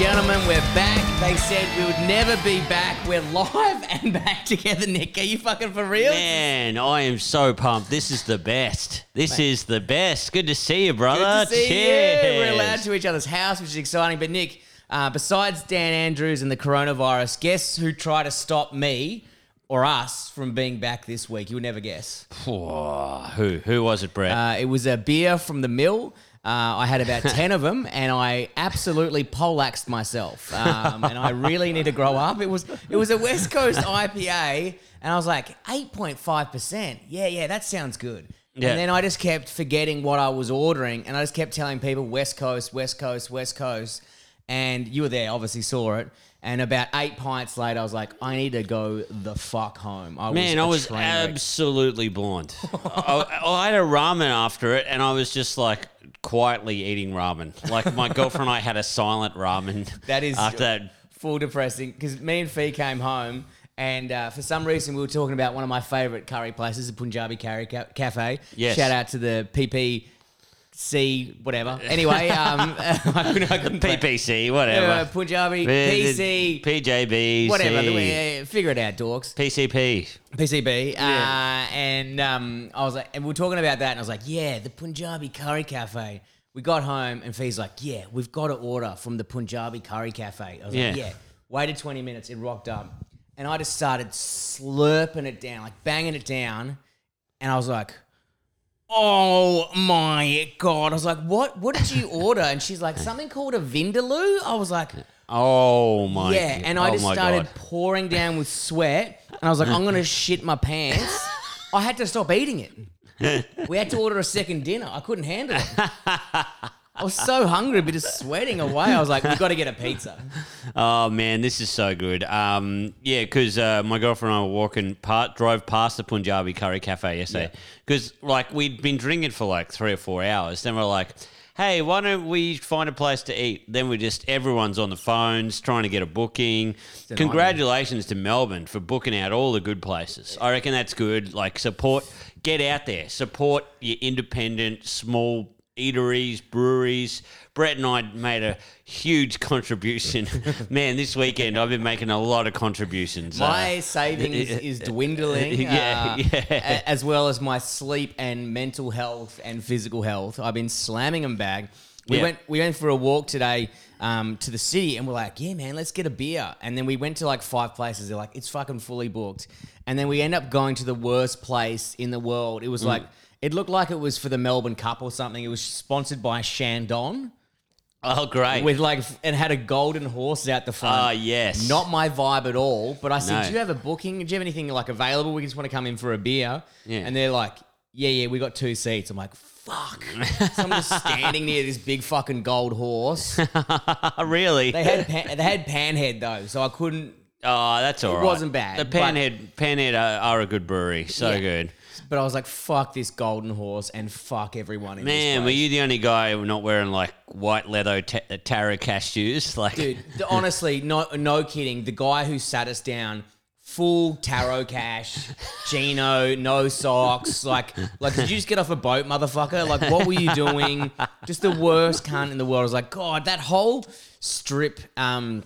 Gentlemen, we're back. They said we would never be back. We're live and back together, Nick. Are you fucking for real? Man, I am so pumped. This is the best. This is the best. Good to see you, brother. Good to see Cheers. you. We're allowed to each other's house, which is exciting. But Nick, uh, besides Dan Andrews and the coronavirus, guess who tried to stop me or us from being back this week? You would never guess. Who? Who was it, Brett? Uh, it was a beer from the mill. Uh, I had about 10 of them and I absolutely poleaxed myself. Um, and I really need to grow up. It was it was a West Coast IPA and I was like, 8.5%. Yeah, yeah, that sounds good. Yeah. And then I just kept forgetting what I was ordering and I just kept telling people West Coast, West Coast, West Coast. And you were there, obviously saw it. And about eight pints later, I was like, I need to go the fuck home. I Man, was I was absolutely blind. I, I had a ramen after it, and I was just like quietly eating ramen. Like my girlfriend and I had a silent ramen. That is after that. full depressing because me and Fee came home and uh, for some reason we were talking about one of my favourite curry places, the Punjabi Curry Ca- Cafe. Yes. Shout out to the PPC, whatever. Anyway, um, I couldn't, I couldn't PPC, whatever. Uh, Punjabi, PC, PJB, whatever. the- uh, Figure it out, dorks. PCP. PCB. Yeah. Uh, and um, I was like, and we were talking about that, and I was like, yeah, the Punjabi Curry Cafe. We got home, and Fee's like, yeah, we've got to order from the Punjabi Curry Cafe. I was Yeah. like, yeah. Waited 20 minutes, it rocked up. And I just started slurping it down, like banging it down. And I was like, oh my God. I was like, what, what did you order? And she's like, something called a Vindaloo. I was like, Oh my. God. Yeah, and I oh just my started God. pouring down with sweat, and I was like, I'm gonna shit my pants. I had to stop eating it. We had to order a second dinner. I couldn't handle it. I was so hungry, but just sweating away. I was like, we've got to get a pizza. Oh man, this is so good. Um, yeah, because uh, my girlfriend and I were walking, part, drove past the Punjabi Curry Cafe yesterday. Because like we'd been drinking for like three or four hours. Then we're like, hey, why don't we find a place to eat? Then we just everyone's on the phones trying to get a booking. Congratulations to Melbourne for booking out all the good places. I reckon that's good. Like support, get out there, support your independent small eateries, breweries. Brett and I made a huge contribution. Man, this weekend I've been making a lot of contributions. My Uh, savings is dwindling, Yeah, uh, yeah. as well as my sleep and mental health and physical health. I've been slamming them back. We Yeah. went we went for a walk today um, to the city, and we're like, yeah, man, let's get a beer. And then we went to like five places. They're like, it's fucking fully booked. And then we end up going to the worst place in the world. It Mm. was like it looked like it was for the Melbourne Cup or something. It was sponsored by Chandon oh, great. with like and had a golden horse out the front. Ah, yes. Not my vibe at all. But I said, No. "Do you have a booking? Do you have anything like available? We just want to come in for a beer." Yeah. And they're like, "Yeah, yeah, we got two seats." I'm like, "Fuck!" so I'm just standing near this big fucking gold horse. really? They had pan, they had panhead though, so I couldn't. oh, that's all right. It wasn't bad, The but- Panhead, Panhead are, are a good brewery. So Yeah. good. But I was like, "Fuck this golden horse and fuck everyone in this Man, were place." you the only guy not wearing like white leather ta- Tarocash shoes? Like, dude. honestly, no, no kidding. The guy who sat us down, full Tarocash, Gino, no socks. Like, like, did you just get off a boat, motherfucker? Like, what were you doing? Just the worst cunt in the world. I was like, God, that whole strip, um,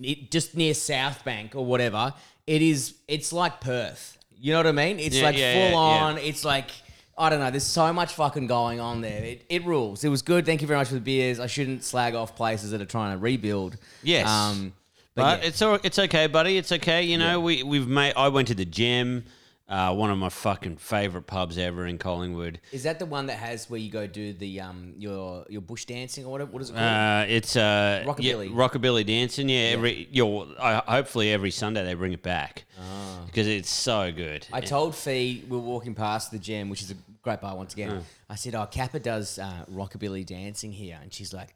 it, just near South Bank or whatever. It is. It's like Perth. You know what I mean? It's Yeah, like yeah, full yeah, yeah. on. It's like. I don't know. There's so much fucking going on there. It, it rules. It was good. Thank you very much for the beers. I shouldn't slag off places that are trying to rebuild. Yes. Um, but, But yeah. it's all, it's okay, buddy. It's okay. You know, we we've made. I went to the Gem, uh, one of my fucking favorite pubs ever in Collingwood. is that the one that has where you go do the um your your bush dancing or whatever? What is it called? Uh, it's uh, Rockabilly. yeah, rockabilly dancing. Yeah, every your I, hopefully every Sunday they bring it back because it's so good. Ah. I told Fee we were walking past the Gem, which is a great bar once again. Mm. I said, "Oh, Kappa does uh, rockabilly dancing here," and she's like,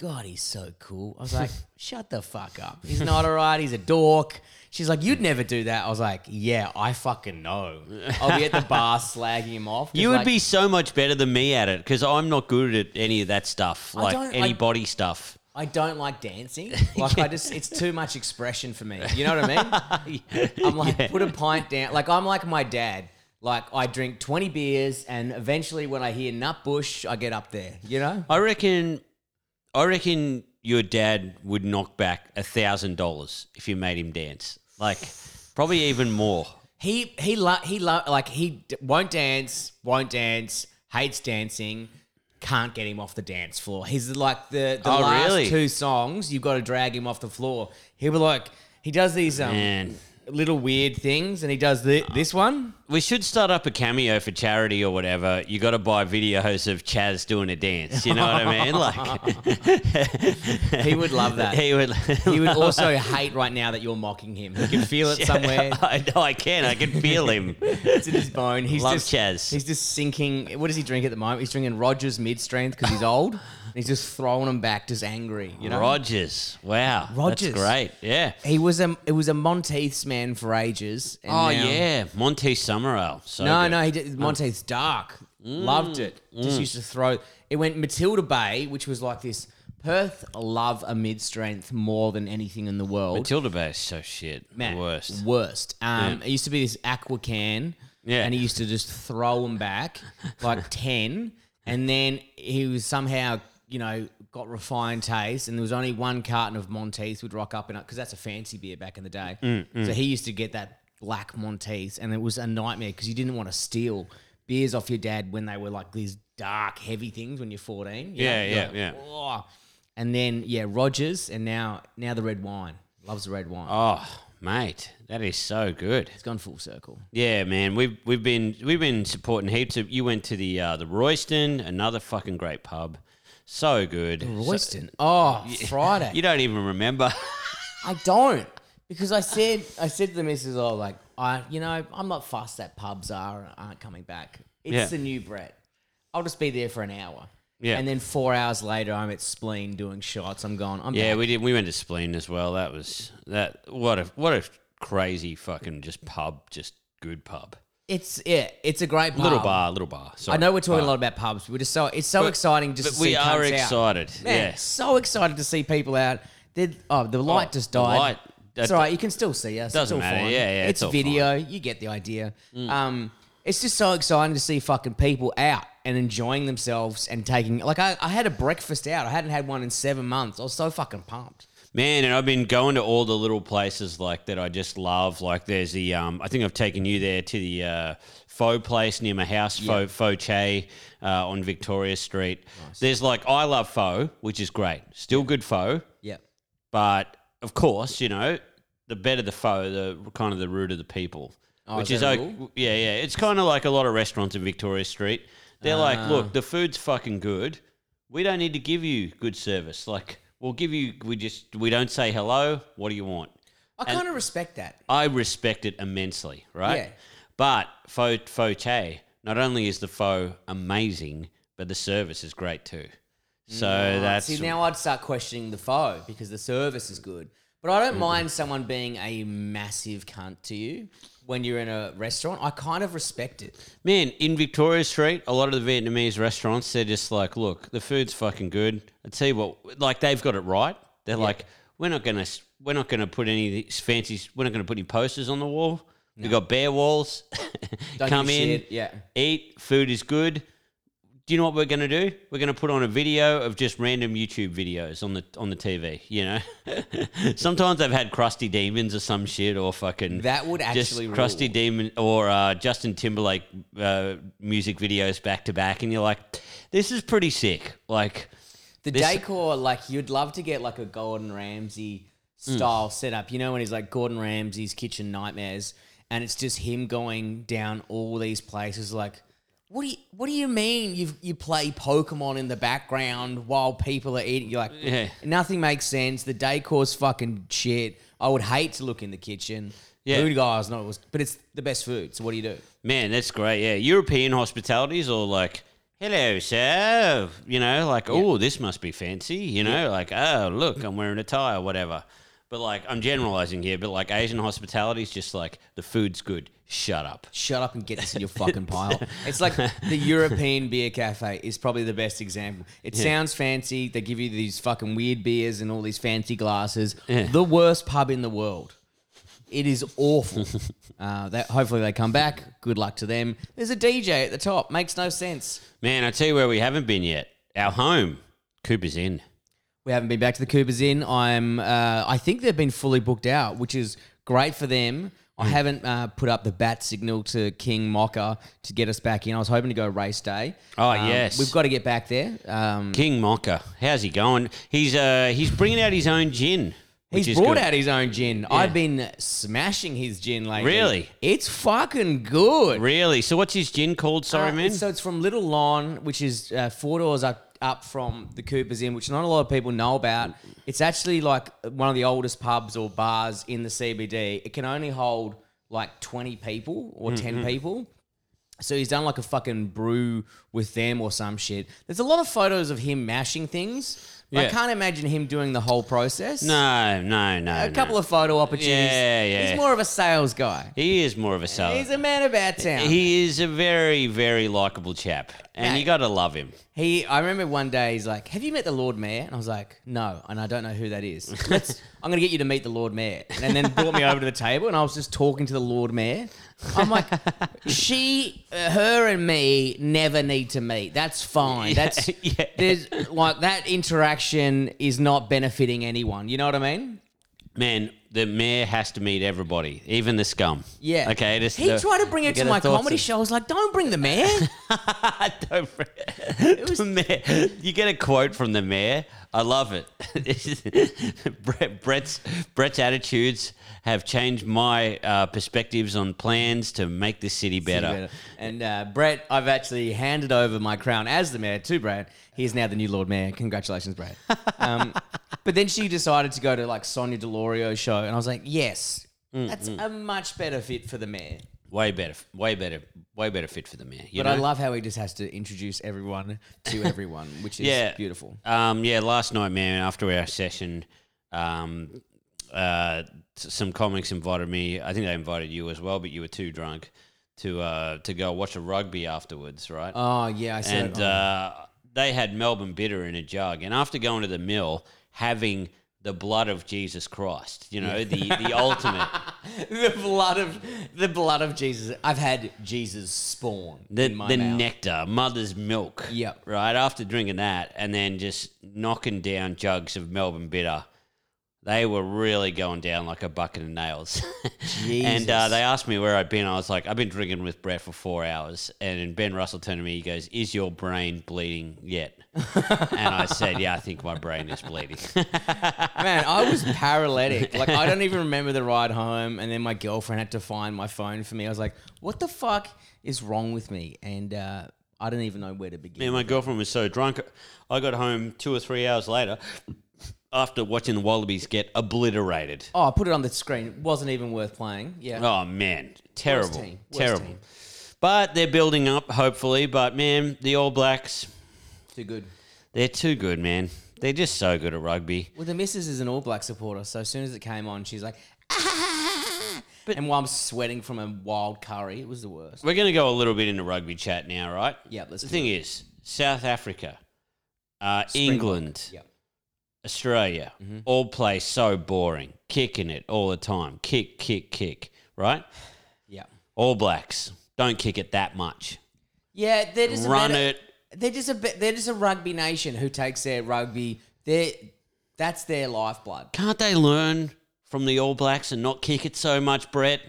"God, he's so cool." I was like, "Shut the fuck up! He's not alright. He's a dork." She's like, "You'd never do that." I was like, "Yeah, I fucking know. I'll be at the bar slagging him off." 'cause, you would like, be so much better than me at it because I'm not good at any of that stuff, I like don't- any I- body stuff. I don't like dancing. Like I just, it's too much expression for me. You know what I mean? I'm like, put a pint down. Like I'm like my dad. Like I drink 20 beers, and eventually, when I hear Nutbush, I get up there. You know? I reckon, I reckon your dad would knock back a thousand dollars if you made him dance. Like, probably even more. He he lo- he lo- like he d- won't dance, won't dance, hates dancing, can't get him off the dance floor. He's like the the Oh, last really? two songs you've got to drag him off the floor. He'll be like he does these um Man. Little weird things, and he does the, uh, this one. We should start up a cameo for charity or whatever. You got to buy videos of Chaz doing a dance. You know what I mean? Like, He would love that. he would. He would also hate right now that you're mocking him. He can feel it somewhere. I know I can. I can feel him. It's in his bone. He's Love just Chaz. He's just sinking. What does he drink at the moment? He's drinking Rogers mid strength because he's old. He's just throwing them back, just angry. You know. Rogers. Wow. Rogers. That's great. Yeah. He was a it was a Monteith's man for ages. and Oh now- yeah, Monte Summerall. So No, good. no, he did Monteith's dark. Loved it. Just used to throw. It went Matilda Bay, which was like this. Perth love a mid strength more than anything in the world. Matilda Bay is so shit. Man, worst. Worst. Um. It used to be this aqua can. Yeah. And he used to just throw them back like 10. And then he was somehow, you know, got refined taste. And there was only one carton of Monteith would rock up in it because that's a fancy beer back in the day. Mm, So he used to get that black Monteith. And it was a nightmare because you didn't want to steal beers off your dad when they were like these dark, heavy things when you're 14. you? Yeah, You're yeah, like, yeah. "Oh." And then, yeah, Rogers. And now, now the red wine. Loves the red wine. Oh, mate, that is so good. It's gone full circle. Yeah, man, we've we've been we've been supporting heaps of. You went to the uh, the Royston, another fucking great pub, so good. Royston. Oh, Friday. You don't even remember. I don't because I said I said to the missus, "Oh, like I, you know, I'm not fussed that pubs are aren't coming back. It's Yeah. the new Brett. I'll just be there for an hour." Yeah. And then four hours later, I'm at Spleen doing shots. I'm going. I'm yeah, back. we did. We went to Spleen as well. That was that. What a what a crazy fucking just pub, just good pub. It's yeah. It's a great pub. Little bar, little bar. Sorry, I know we're talking bar. a lot about pubs. We're just so it's so But- exciting just but to we see are cunts out. excited. Man, yeah. so excited to see people out. They're, oh, the light just the died. light- it's all right. You can still see us. Doesn't it's all matter. Fine. Yeah, yeah, It's, it's all video. You get the idea. Um, it's just so exciting to see fucking people out and enjoying themselves and taking. Like I, I had a breakfast out. I hadn't had one in seven months. I was so fucking pumped. Man, and I've been going to all the little places like that I just love. Like there's the um, I think I've taken you there to the uh, Pho place near my house, Faux Faux Che uh, on Victoria Street. There's like I love Pho, which is great, still good Pho, Yeah. but of course, you know, the better the Pho, the kind of the root of the people. Oh, which is is, okay. yeah, yeah. It's kind of like a lot of restaurants in Victoria Street. They're Ah. like, look, the food's fucking good. We don't need to give you good service. Like, we'll give you. We just we don't say hello. What do you want? I kind of respect that. I respect it immensely, right? Yeah. But faux faux che, not only is the pho amazing, but the service is great too. So that's See, now I'd start questioning the pho because the service is good. But I don't mm-hmm. mind someone being a massive cunt to you when you're in a restaurant. I kind of respect it. Man, in Victoria Street, a lot of the Vietnamese restaurants, they're just like, look, the food's fucking good. I tell you what, like they've got it right. They're like, we're not gonna, we're not gonna put any of these fancy, we're not gonna put any posters on the wall. We've got bare walls. Don't Come give in, shit, yeah. eat. Food is good. Do you know what we're gonna do? We're gonna put on a video of just random YouTube videos on the on the TV. You know, sometimes they've had crusty Demons or some shit, or fucking That would just actually Krusty rule. Demon or uh, Justin Timberlake uh, music videos back to back, and you're like, this is pretty sick. Like, The This- decor, like you'd love to get like a Gordon Ramsay style setup. You know when he's like Gordon Ramsay's Kitchen Nightmares, and it's just him going down all these places. Like, what do you what do you mean you you play Pokemon in the background while people are eating? You're like, Yeah. nothing makes sense. The decor's fucking shit. I would hate to look in the kitchen. Yeah. Food guys, not was, but it's the best food. So what do you do? man, that's great. Yeah, European hospitalities or like. Hello, sir. You know, like, oh, this must be fancy. You know, like, oh, look, I'm wearing a tie or whatever. But like, I'm generalizing here, but like Asian hospitality is just like the food's good. Shut up. Shut up and get this in your fucking pile. It's like the European beer cafe is probably the best example. It sounds fancy. They give you these fucking weird beers and all these fancy glasses. Yeah. The worst pub in the world. It is awful. uh, that hopefully they come back. Good luck to them. There's a DJ at the top. Makes no sense. Man, I tell you where we haven't been yet. Our home, Cooper's Inn. We haven't been back to the Coopers Inn. I'm. Uh, I think they've been fully booked out, which is great for them. I haven't uh, put up the bat signal to King Mocker to get us back in. I was hoping to go race day. Oh, Um, yes. we've got to get back there. Um, King Mocha, how's he going? He's uh he's bringing out his own gin. which He's brought good. out his own gin. I've been smashing his gin lately. Really? It's fucking good. Really? So what's his gin called? Sorry, Uh, man. it's- So it's from Little Lon, which is uh, four doors up, up from the Coopers Inn, which not a lot of people know about. It's actually like one of the oldest pubs or bars in the CBD. It can only hold like 20 people or 10 Mm-hmm. people. So he's done like a fucking brew with them or some shit. There's a lot of photos of him mashing things. But I can't imagine him doing the whole process. no, no, no. A couple of photo opportunities. Yeah, yeah. He's more of a sales guy. He is more of a seller. He's a man about town. He is a very, very likable chap, and Mate. you got to love him. He, I remember one day he's like, "Have you met the Lord Mayor?" And I was like, "No," and I don't know who that is. Let's, I'm gonna get you to meet the Lord Mayor, and then brought me over to the table, and I was just talking to the Lord Mayor. I'm like, she, her, and me never need to meet. That's fine. That's yeah. there's like that interaction is not benefiting anyone. You know what I mean? Man, the mayor has to meet everybody, even the scum. Yeah. Okay. Just he the- tried to bring it to my comedy of- show. I was like, "Don't bring the mayor." Don't br- the mayor. You get a quote from the mayor. I love it. Brett, Brett's Brett's attitudes have changed my uh, perspectives on plans to make this city better. And uh, Brett, I've actually handed over my crown as the mayor to Brett. is now the new Lord Mayor. Congratulations, Brett. Um, but then she decided to go to like Sonia Delorio's show, and I was like, yes, Mm, that's a much better fit for the mayor. Way better, way better, way better fit for the mayor. You But know? I love how he just has to introduce everyone to everyone, which is yeah, beautiful. Um, yeah, last night, man, after our session, um, uh, some comics invited me. I think they invited you as well, but you were too drunk to uh, to go watch a rugby afterwards, right? Oh yeah, I said. and uh, they had Melbourne bitter in a jug. And after going to the mill, having the blood of Jesus Christ, you know, the, the ultimate, the blood of the blood of Jesus. I've had Jesus spawn the, in my the mouth. nectar, mother's milk. Yep. Right after drinking that, and then just knocking down jugs of Melbourne bitter. They were really going down like a bucket of nails. and uh, they asked me where I'd been. I was like, I've been drinking with Brett for four hours. And Ben Russell turned to me, he goes, Is your brain bleeding yet? and I said, Yeah, I think my brain is bleeding. Man, I was paralytic. Like I don't even remember the ride home, and then my girlfriend had to find my phone for me. I was like, "What the fuck is wrong with me?" And uh, I don't even know where to begin. Man, my girlfriend was so drunk. I got home two or three hours later after watching the Wallabies get obliterated. oh, I put it on the screen. It wasn't even worth playing. Yeah, Oh, man. Terrible. team. Worst Terrible. team. But they're building up, hopefully. But, man, the All Blacks, too good. they're too good, man. They're just so good at rugby. Well, the missus is an All Black supporter, so as soon as it came on, she's like, ah! and while I'm sweating from a wild curry, it was the worst. We're going to go a little bit into rugby chat now, right? Yeah, let's The do thing is, South Africa, uh, England, Yeah. Australia, Mm-hmm. all play so boring, kicking it all the time. Kick, kick, kick, right? Yeah. All Blacks don't kick it that much. Yeah, they're just a Run better- it. They're just a bit. They're just a rugby nation who takes their rugby. They that's their lifeblood. Can't they learn from the All Blacks and not kick it so much, Brett?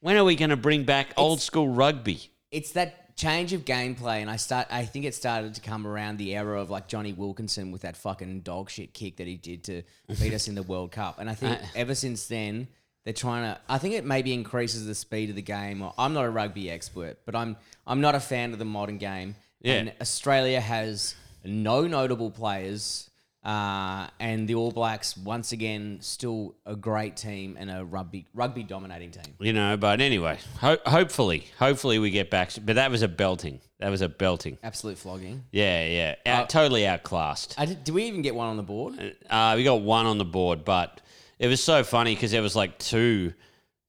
When are we going to bring back old school rugby? It's that change of gameplay, and I start. I think it started to come around the era of like Jonny Wilkinson with that fucking dog shit kick that he did to beat us in the World Cup, and I think uh. ever since then. They're trying to. I think it maybe increases the speed of the game. Or I'm not a rugby expert, but I'm I'm not a fan of the modern game. Yeah. And Australia has no notable players, uh, and the All Blacks once again still a great team and a rugby rugby dominating team. You know, but anyway, ho- hopefully, hopefully we get back. But that was a belting. That was a belting. Absolute flogging. Yeah, yeah. Out, Uh, totally outclassed. I did, did we even get one on the board? Uh, we got one on the board, but it was so funny because there was like two,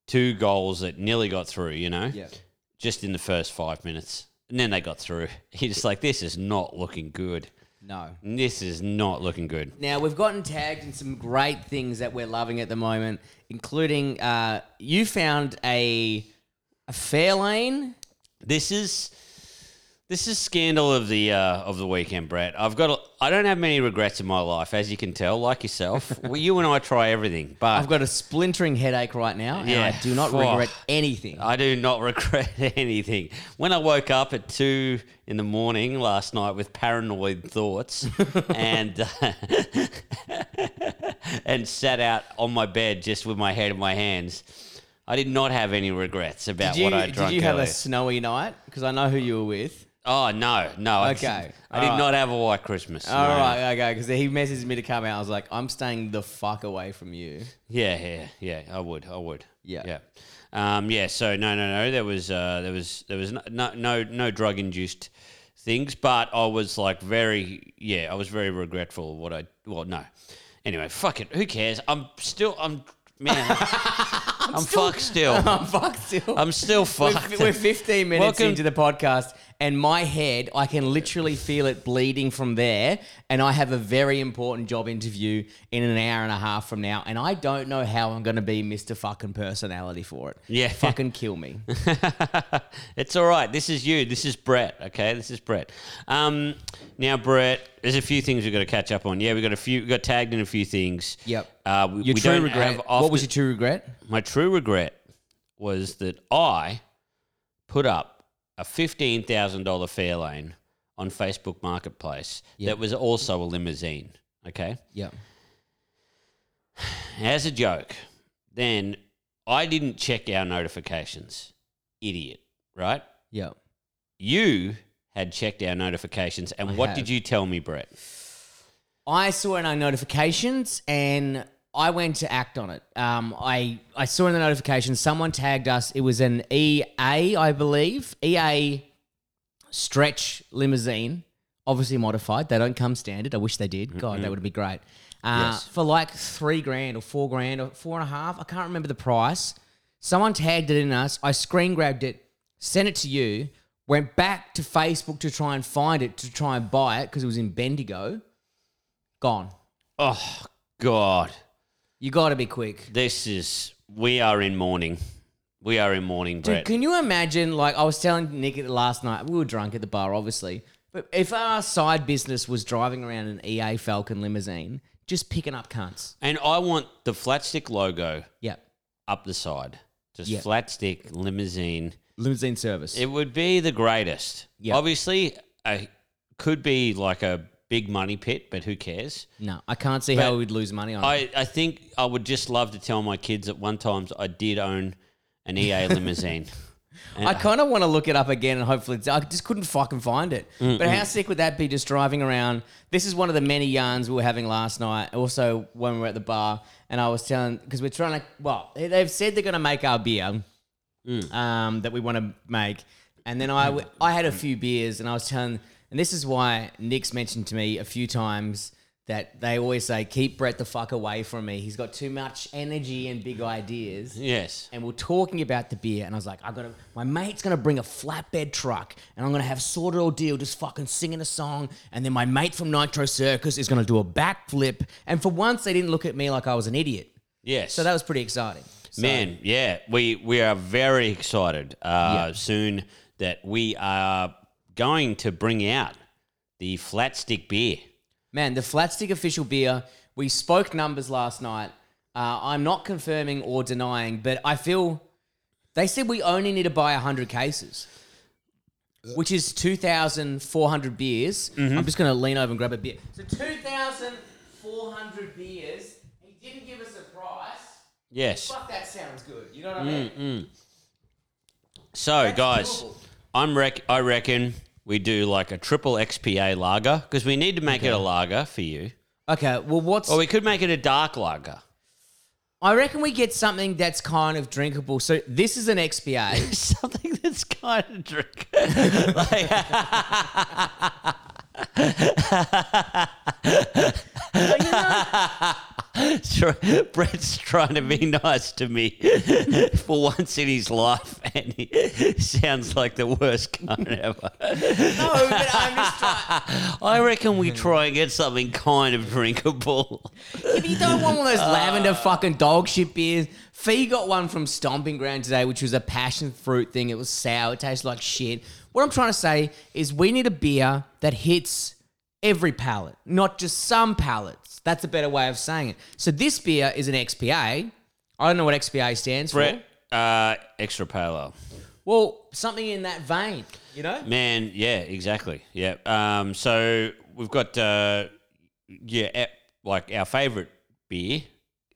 two goals that nearly got through. You know, Yeah. just in the first five minutes, and then they got through. You're just like, this is not looking good. No. This is not looking good. Now we've gotten tagged in some great things that we're loving at the moment, including uh, you found a a Fairlane. This is This is scandal of the uh, of the weekend, Brett. I've got. A, I don't have many regrets in my life, as you can tell. Like yourself, well, you and I try everything, but I've got a splintering headache right now, and Yeah. I do not Oh. regret anything. I do not regret anything. When I woke up at two in the morning last night with paranoid thoughts, and uh, and sat out on my bed just with my head in my hands, I did not have any regrets about you, what I drank. did you have earlier. a snowy night? Because I know who you were with. Oh no, no. I- Okay, I, did alright. not have a white Christmas. All no. right, okay. Because he messaged me to come out. I was like, I'm staying the fuck away from you. Yeah, yeah, yeah. I would, I would. Yeah. yeah, um, yeah. So no, no, no. There was, uh, there was, there was no, no, no, no drug induced things, but I was like very, yeah, I was very regretful of what I. Well, no. Anyway, fuck it. Who cares? I'm still, I'm man. I'm, fucked still. I'm fucked still. I'm still we're, fucked. we're 15 minutes Welcome- into the podcast, and my head, I can literally feel it bleeding from there. And I have a very important job interview in an hour and a half from now, and I don't know how I'm going to be Mr. Fucking Personality for it. Yeah. Fucking kill me. it's all right. This is you. This is Brett. Okay, this is Brett. Um, now, Brett, there's a few things we've got to catch up on. Yeah, we got a few. We got tagged in a few things. Yep. Uh, we, Your we true don't regret. have What was your true regret? my true regret was that I put up a fifteen thousand dollar Fairlane on Facebook Marketplace Yep. that was also a limousine. Okay, Yeah. as a joke. Then I didn't check our notifications. Idiot, right? Yeah. You had checked our notifications, and I what have. did you tell me, Brett? I saw our notifications and I went to act on it. Um, I, I saw in the notification someone tagged us. It was an EA, I believe, EA stretch limousine, obviously modified. They don't come standard. I wish they did. God, that would be great. Uh, Yes. For like three grand or four grand or four and a half. I can't remember the price. Someone tagged it in us. I screen grabbed it, sent it to you, went back to Facebook to try and find it, to try and buy it because it was in Bendigo. Gone. Oh God, You got to be quick. this is we are in mourning. We are in mourning, Brett. Dude, can you imagine? Like, I was telling Nick last night, we were drunk at the bar, obviously. But if our side business was driving around an EA Falcon limousine, just picking up cunts. and I want the flat stick logo Yep. up the side. Just flat stick limousine. Limousine service. It would be the greatest. Yeah. Obviously, a, could be like a big money pit, but who cares? no, I can't see But how we'd lose money on it. I, I think I would just love to tell my kids at one time I did own an EA limousine. I kind of want to look it up again and hopefully I just couldn't fucking find it. But how sick would that be just driving around? This is one of the many yarns we were having last night. Also, when we were at the bar, and I was telling because we're trying to. Well, they- they've said they're going to make our beer um, that we want to make, and then I w- I had a few beers, and I was telling, and this is why Nick's mentioned to me a few times. That they always say, keep Brett the fuck away from me. He's got too much energy and big ideas yes. and we're talking about the beer, and I was like, I got to my mate's gonna bring a flatbed truck, and I'm gonna have sorted all deal, just fucking singing a song, and then my mate from Nitro Circus is gonna do a backflip, and for once they didn't look at me like I was an idiot, Yes. so that was pretty exciting. So- Man, yeah, we we are very excited uh, soon that we are going to bring out the flat stick beer. man, the Flatstick official beer. We spoke numbers last night. Uh, I'm not confirming or denying, but I feel they said we only need to buy 100 cases, which is 2,400 beers. Mm-hmm. I'm just going to lean over and grab a beer. So 2,400 beers. He didn't give us a price. Yes. Fuck, that sounds good. You know what I mean? So, That's guys, doable. I'm rec- I reckon we do like a triple XPA lager because we need to make it a lager for you, Okay, well, what's. or we could make it a dark lager. I reckon we get something that's kind of drinkable. So this is an XPA. Something that's kind of drink. like, you know, Tr- Brett's trying to be nice to me for once in his life, and he sounds like the worst cunt ever. No, but I'm just trying. I reckon we try and get something kind of drinkable. If you don't want one of those lavender uh, fucking dog shit beers. Fee got one from Stomping Ground today, which was a passion fruit thing. It was sour. It tasted like shit. What I'm trying to say is we need a beer that hits every palate, not just some palates. That's a better way of saying it. So this beer is an XPA. I don't know what XPA stands for. Brett, uh, extra pale ale. Well, something in that vein, you know? Man, yeah, exactly. Yeah. Um, so we've got uh, yeah, like our favorite beer,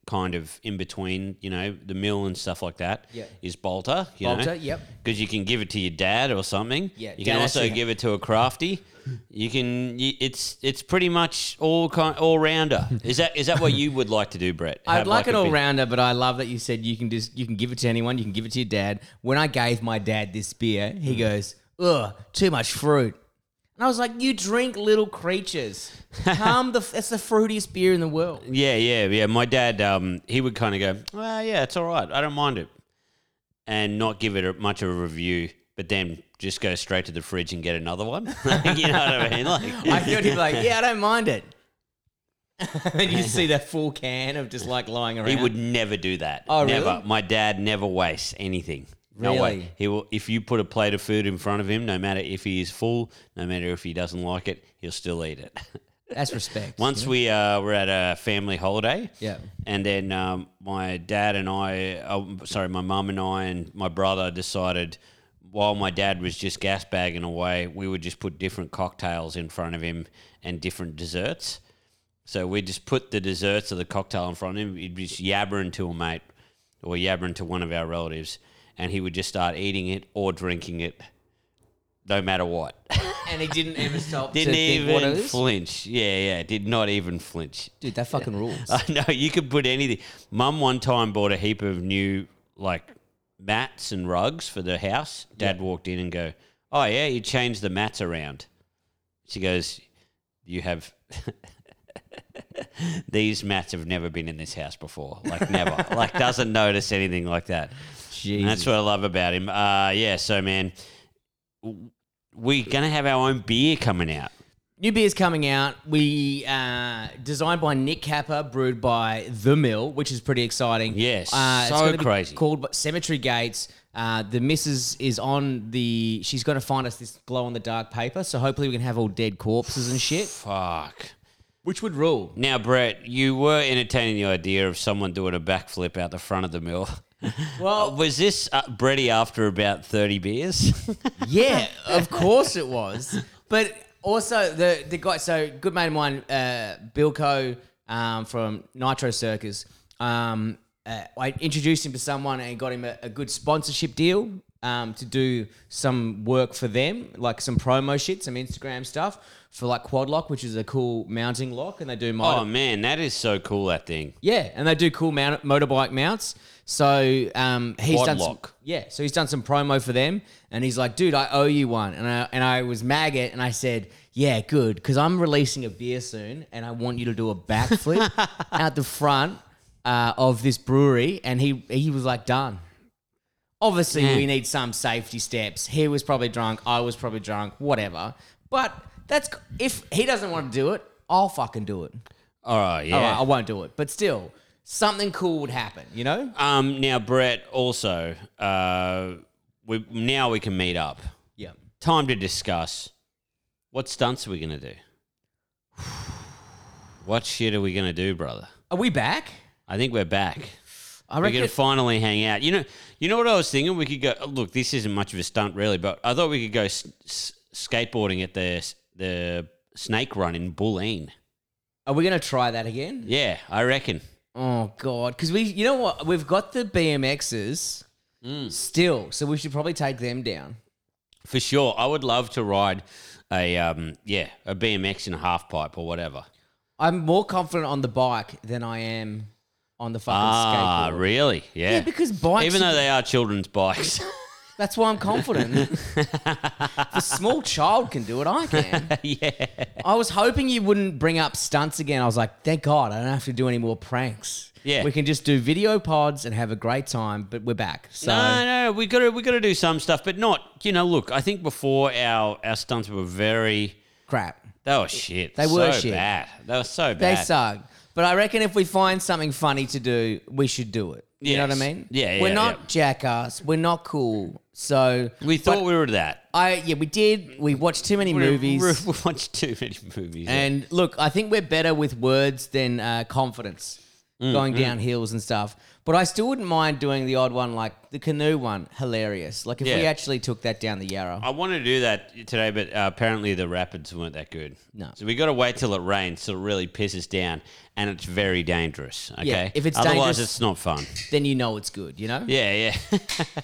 kind of in between, you know, the mill and stuff like that. Yeah. is Bolter. You Bolter, know? yep. Because you can give it to your dad or something. Yeah, You can also give it to a crafty. You can. You, it's it's pretty much all kind all rounder. Is that is that what you would like to do, Brett? I'd Have like, an all rounder, but I love that you said you can just you can give it to anyone. You can give it to your dad. When I gave my dad this beer, he goes, "Ugh, too much fruit," and I was like, "You drink little creatures. Calm the. That's the fruitiest beer in the world." Yeah, yeah, yeah. My dad, um, he would kind of go, "Well, yeah, it's all right. I don't mind it," and not give it a, much of a review, but then just go straight to the fridge and get another one. you know what I mean? Like, I thought he'd be like, "Yeah, I don't mind it." and you see that full can of just like lying around. he would never do that. Oh, never. really? My dad never wastes anything. No way. Really? He will. If you put a plate of food in front of him, no matter if he is full, no matter if he doesn't like it, he'll still eat it. That's respect. Once we uh, were at a family holiday, Yeah. and then um, my dad and I, oh, sorry, my mum and I and my brother decided while my dad was just gas bagging away, we would just put different cocktails in front of him and different desserts. So we just put the desserts of the cocktail in front of him. He'd be just yabbering to a mate or yabbering to one of our relatives, and he would just start eating it or drinking it, no matter what. and he didn't even stop Didn't to think what it even flinch. Yeah, yeah, did not even flinch. Dude, that fucking rules. I know you could put anything. Mum one time bought a heap of new like mats and rugs for the house. Dad walked in and go, "Oh yeah, you changed the mats around." She goes, "You have." These mats have never been in this house before. Like never. like doesn't notice anything like that. And that's Jesus. what I love about him. Uh yeah, so man, we're gonna have our own beer coming out. New beer's coming out. We uh, designed by Nick Kappa, brewed by The Mill, which is pretty exciting. Yes, uh, so be crazy. Called Cemetery Gates. Uh, the missus is on the. She's going to find us this glow in the dark paper. So hopefully we can have all dead corpses and shit, Fuck. which would rule. Now, Brett, you were entertaining the idea of someone doing a backflip out the front of the mill. Well, Was this uh, Bretty after about 30 beers? yeah, of course it was. But also the the guy, so good mate of mine, uh, Bilko um, from Nitro Circus. Um, uh, I introduced him to someone and got him a, a good sponsorship deal um, to do some work for them, like some promo shit, some Instagram stuff for like Quad Lock, which is a cool mounting lock, and they do motor- oh, man, that is so cool, that thing. yeah, and they do cool mount- motorbike mounts. So um, he's Quad done some, lock. yeah. So he's done some promo for them, and he's like, "Dude, I owe you one." And I and I was maggot, and I said, "Yeah, good, because I'm releasing a beer soon, and I want you to do a backflip out the front uh, of this brewery." And he he was like, "Done." Obviously, Yeah. we need some safety steps. He was probably drunk. I was probably drunk. Whatever. But that's if he doesn't want to do it, I'll fucking do it. All right, yeah. All right, I won't do it. But still, something cool would happen, you know? Um, now, Brett, also, uh, we, now we can meet up. Yeah. Time to discuss what stunts are we going to do? What shit are we going to do, brother? Are we back? I think we're back. I We're gonna finally hang out. You know, you know what I was thinking. We could go. Look, this isn't much of a stunt, really, but I thought we could go s- s- skateboarding at the the snake run in Bulleen. are we going to try that again? Yeah, I reckon. Oh, God. Because we, you know what? We've got the BMXs Mm. still, so we should probably take them down. For sure, I would love to ride a um, yeah, a BMX in a half pipe or whatever. I'm more confident on the bike than I am on the fucking Ah, skateboard. Ah, really? Yeah. Yeah, because bikes. Even though they are children's bikes. That's why I'm confident. if a small child can do it, I can. yeah. I was hoping you wouldn't bring up stunts again. I was like, thank God, I don't have to do any more pranks. Yeah. we can just do video pods and have a great time. But we're back. So No, no, we got to we got to do some stuff, but not. You know, look, I think before our our stunts were very. crap. They were shit. They were so shit. bad. They were so bad. They suck. But I reckon if we find something funny to do, we should do it. You know what I Yes. mean? Yeah, We're not yeah. jackass. We're not cool. So We thought we were that. I yeah we did. We watched too many movies. We watched too many movies. And look, I think we're better with words than uh, confidence, Mm, going down hills and stuff. But I still wouldn't mind doing the odd one, like the canoe one. Hilarious. Like if we Yeah. actually took that down the Yarra. I wanted to do that today, but uh, apparently the rapids weren't that good. No. So we got to wait till it rains, so it really pisses down, and it's very dangerous. Okay. Yeah, if it's otherwise, dangerous- it's not fun. Then you know it's good. You know. Yeah,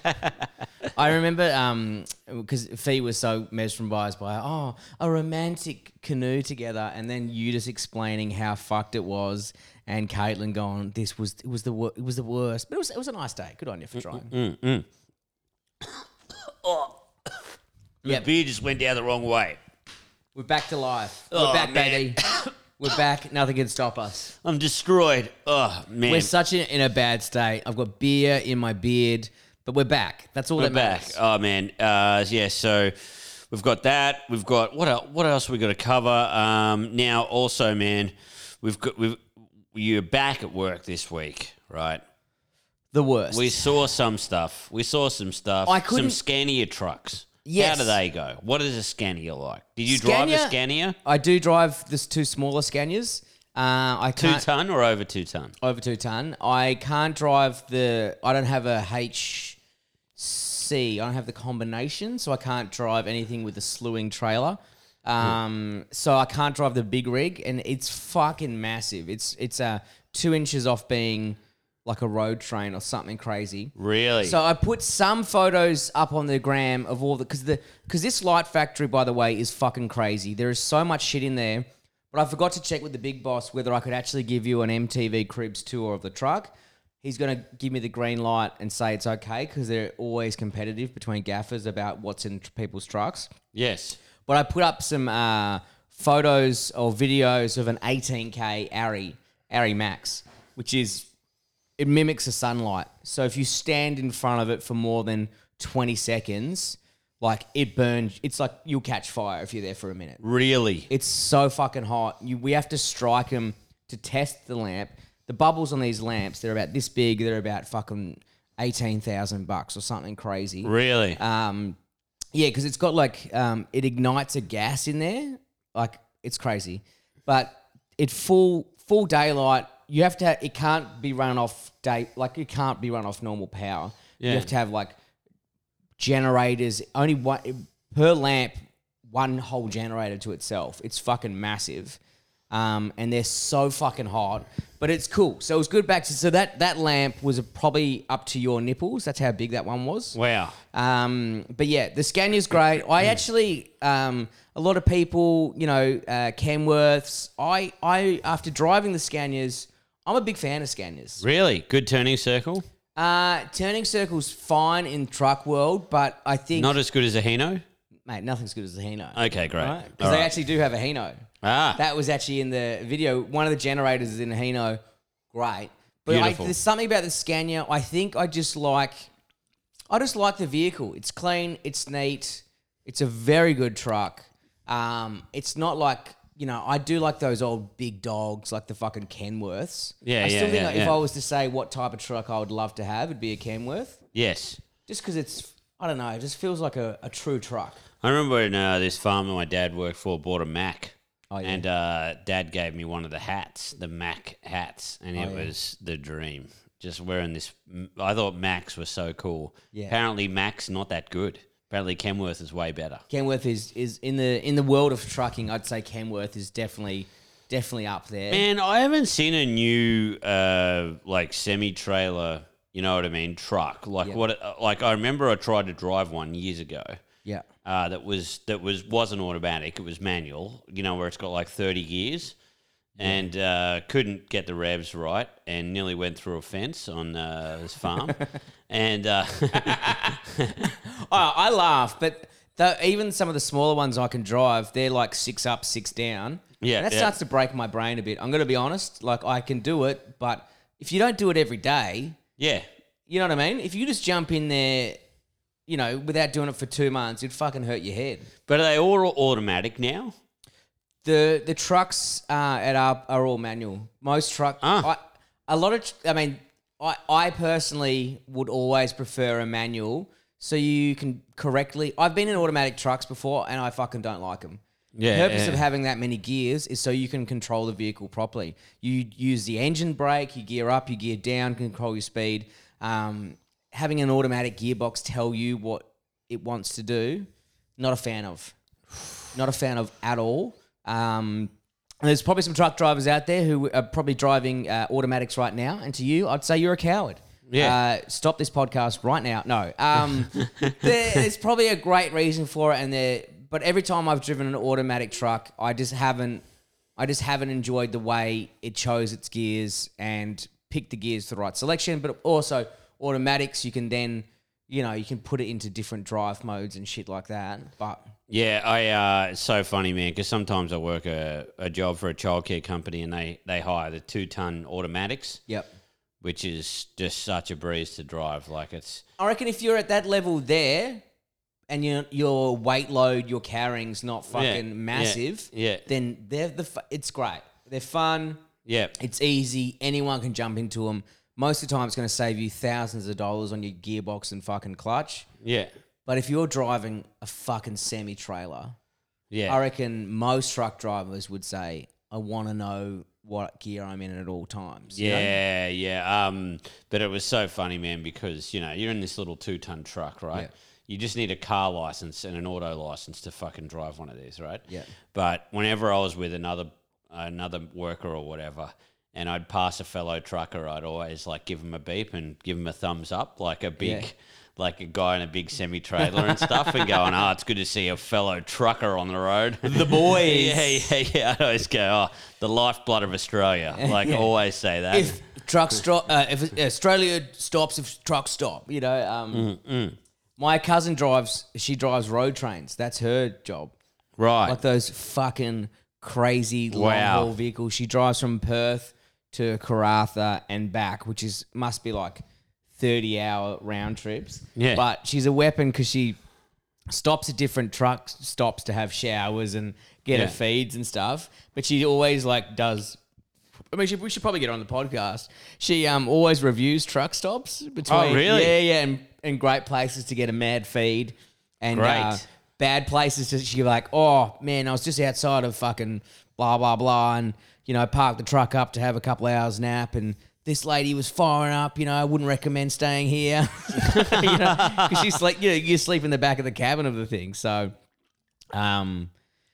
yeah. I remember um because Fee was so mesmerized by oh a romantic canoe together, and then you just explaining how fucked it was, and Caitlin going this was it was the wor- it was the worst, but it was it was a nice day. Good on you for trying. The beer just went down the wrong way. We're back to life. We're Oh, back, man. baby. We're back. Nothing can stop us. I'm destroyed. Oh man. We're such in, in a bad state. I've got beer in my beard, but we're back. That's all We're that back. matters. Oh man. Uh, yeah. So we've got that. We've got what? el- What else we got to cover? Um, now also, man, we've got we've you're back at work this week, right? The worst. We saw some stuff. We saw some stuff. I some couldn't- Scania trucks. Yes. How do they go? What is a Scania like? Did you drive a Scania- Scania? I do drive this two smaller Scanias. Uh, I Two can't ton or over two ton? over two ton. I can't drive the. I don't have a HC. I don't have the combination, so I can't drive anything with a slewing trailer. Um, so I can't drive the big rig, and it's fucking massive. It's it's uh, two inches off being like a road train or something crazy. Really? So I put some photos up on the gram of all the because the because this light factory, by the way, is fucking crazy. There is so much shit in there. But I forgot to check with the big boss whether I could actually give you an MTV Cribs tour of the truck. He's going to give me the green light and say it's okay because they're always competitive between gaffers about what's in tr- people's trucks. yes. But I put up some uh, photos or videos of an 18k Ari Ari Max, which is it mimics the sunlight. So if you stand in front of it for more than 20 seconds, like it burns. It's like you'll catch fire if you're there for a minute. Really? It's so fucking hot. You, we have to strike them to test the lamp. The bubbles on these lamps, they're about this big. They're about fucking 18,000 bucks or something crazy. Really? Um, yeah, because it's got like um, it ignites a gas in there, like it's crazy. But it full full daylight. You have to. Have, it can't be run off day. Like it can't be run off normal power. You have to have like generators. Only one per lamp. One whole generator to itself. It's fucking massive. Um, and they're so fucking hot, but it's cool. So it was good back to so that that lamp was probably up to your nipples. That's how big that one was. wow. Um, but yeah, the Scania's great. I actually, um, a lot of people, you know, uh, Kenworths. I, I after driving the Scanias, I'm a big fan of Scanias. Really? Good turning circle? Uh, turning circles fine in truck world, but I think Not as good as a Hino? mate, nothing's good as a Hino. Okay, great. Because All they right. actually do have a Hino. Ah. That was actually in the video. One of the generators is in a Hino. Great. But Beautiful. there's something about the Scania. I think I just like, I just like the vehicle. It's clean. It's neat. It's a very good truck. Um, it's not like you know. I do like those old big dogs, like the fucking Kenworths. Yeah, I still yeah, think yeah, like, if yeah. I was to say what type of truck I would love to have, it'd be a Kenworth. yes. Just because it's, I don't know, it just feels like a, a true truck. I remember when uh, this farmer my dad worked for bought a Mack. Oh, yeah. And uh, dad gave me one of the hats, the Mack hats, and it Oh, yeah. was the dream. Just wearing this. I thought Macks were so cool. Yeah. Apparently, Mack's not that good. Apparently, Kenworth is way better. Kenworth is is in the in the world of trucking. I'd say Kenworth is definitely definitely up there. Man, I haven't seen a new uh, like semi trailer. You know what I mean? Truck. Like Yeah. what? uh, Like I remember I tried to drive one years ago. Yeah, uh, that was that was wasn't automatic. It was manual. You know where it's got like thirty gears, and uh, couldn't get the revs right, and nearly went through a fence on uh, his farm. and uh, Oh, I laugh, but the, even some of the smaller ones I can drive, they're like six up, six down. Yeah, And that yeah. starts to break my brain a bit. I'm going to be honest. Like, I can do it, but if you don't do it every day, yeah, you know what I mean? If you just jump in there, you know, without doing it for two months, it'd fucking hurt your head. but are they all automatic now? The the trucks uh, at our are all manual. Most truck, Ah. I, a lot of, tr- I mean, I I personally would always prefer a manual, so you can correctly. I've been in automatic trucks before, and I fucking don't like them. Yeah, the purpose yeah. of having that many gears is so you can control the vehicle properly. You use the engine brake, you gear up, you gear down, control your speed. Um, having an automatic gearbox tell you what it wants to do, not a fan of. Not a fan of at all. Um, there's probably some truck drivers out there who are probably driving uh, automatics right now, and to you, I'd say you're a coward. Yeah. Uh, stop this podcast right now. No. Um, there- there's probably a great reason for it, and there. But every time I've driven an automatic truck, I just haven't. I just haven't enjoyed the way it chose its gears and picked the gears to the right selection. But also automatics, you can then, you know, you can put it into different drive modes and shit like that. But Yeah, I uh, it's so funny, man. Because sometimes I work a, a job for a childcare company, and they they hire the two ton automatics, yep. which is just such a breeze to drive. Like it's I reckon if you're at that level there, and your your weight load you're carrying's not fucking yeah, massive, yeah. then they're the it's great. They're fun. yeah, It's easy. Anyone can jump into them. Most of the time, it's going to save you thousands of dollars on your gearbox and fucking clutch. yeah, But if you're driving a fucking semi trailer, yeah. I reckon most truck drivers would say, "I want to know what gear I'm in at all times." you know? Yeah, yeah. Um, but it was so funny, man, because you know you're in this little two ton truck, right? Yeah. You just need a car license and an auto license to fucking drive one of these, right? Yeah. But whenever I was with another another worker or whatever, and I'd pass a fellow trucker, I'd always like give him a beep and give him a thumbs up, like a big. Yeah. Like a guy in a big semi trailer and stuff, and going, "Oh, it's good to see a fellow trucker on the road." The boys. yeah, yeah, yeah. I always go, "Oh, the lifeblood of Australia." Like, Yeah. always say that. if trucks stop, uh, if Australia stops, if trucks stop, you know. Um, Mm, My cousin drives. She drives road trains. That's her job. Right. Like those fucking crazy long Wow. haul vehicles. She drives from Perth to Karratha and back, which is must be like thirty hour round trips. Yeah. But she's a weapon because she stops at different truck stops to have showers and get Yeah. her feeds and stuff. But she always like does. I mean, she, we should probably get her on the podcast. She um always reviews truck stops between. Oh, really? Yeah, yeah, and, and great places to get a mad feed, and uh, Great. bad places to she like. Oh man, I was just outside of fucking blah blah blah, and you know parked the truck up to have a couple hours nap, and this lady was firing up. You know, I wouldn't recommend staying here. you know, because she's like, you know, you sleep in the back of the cabin of the thing. So, um,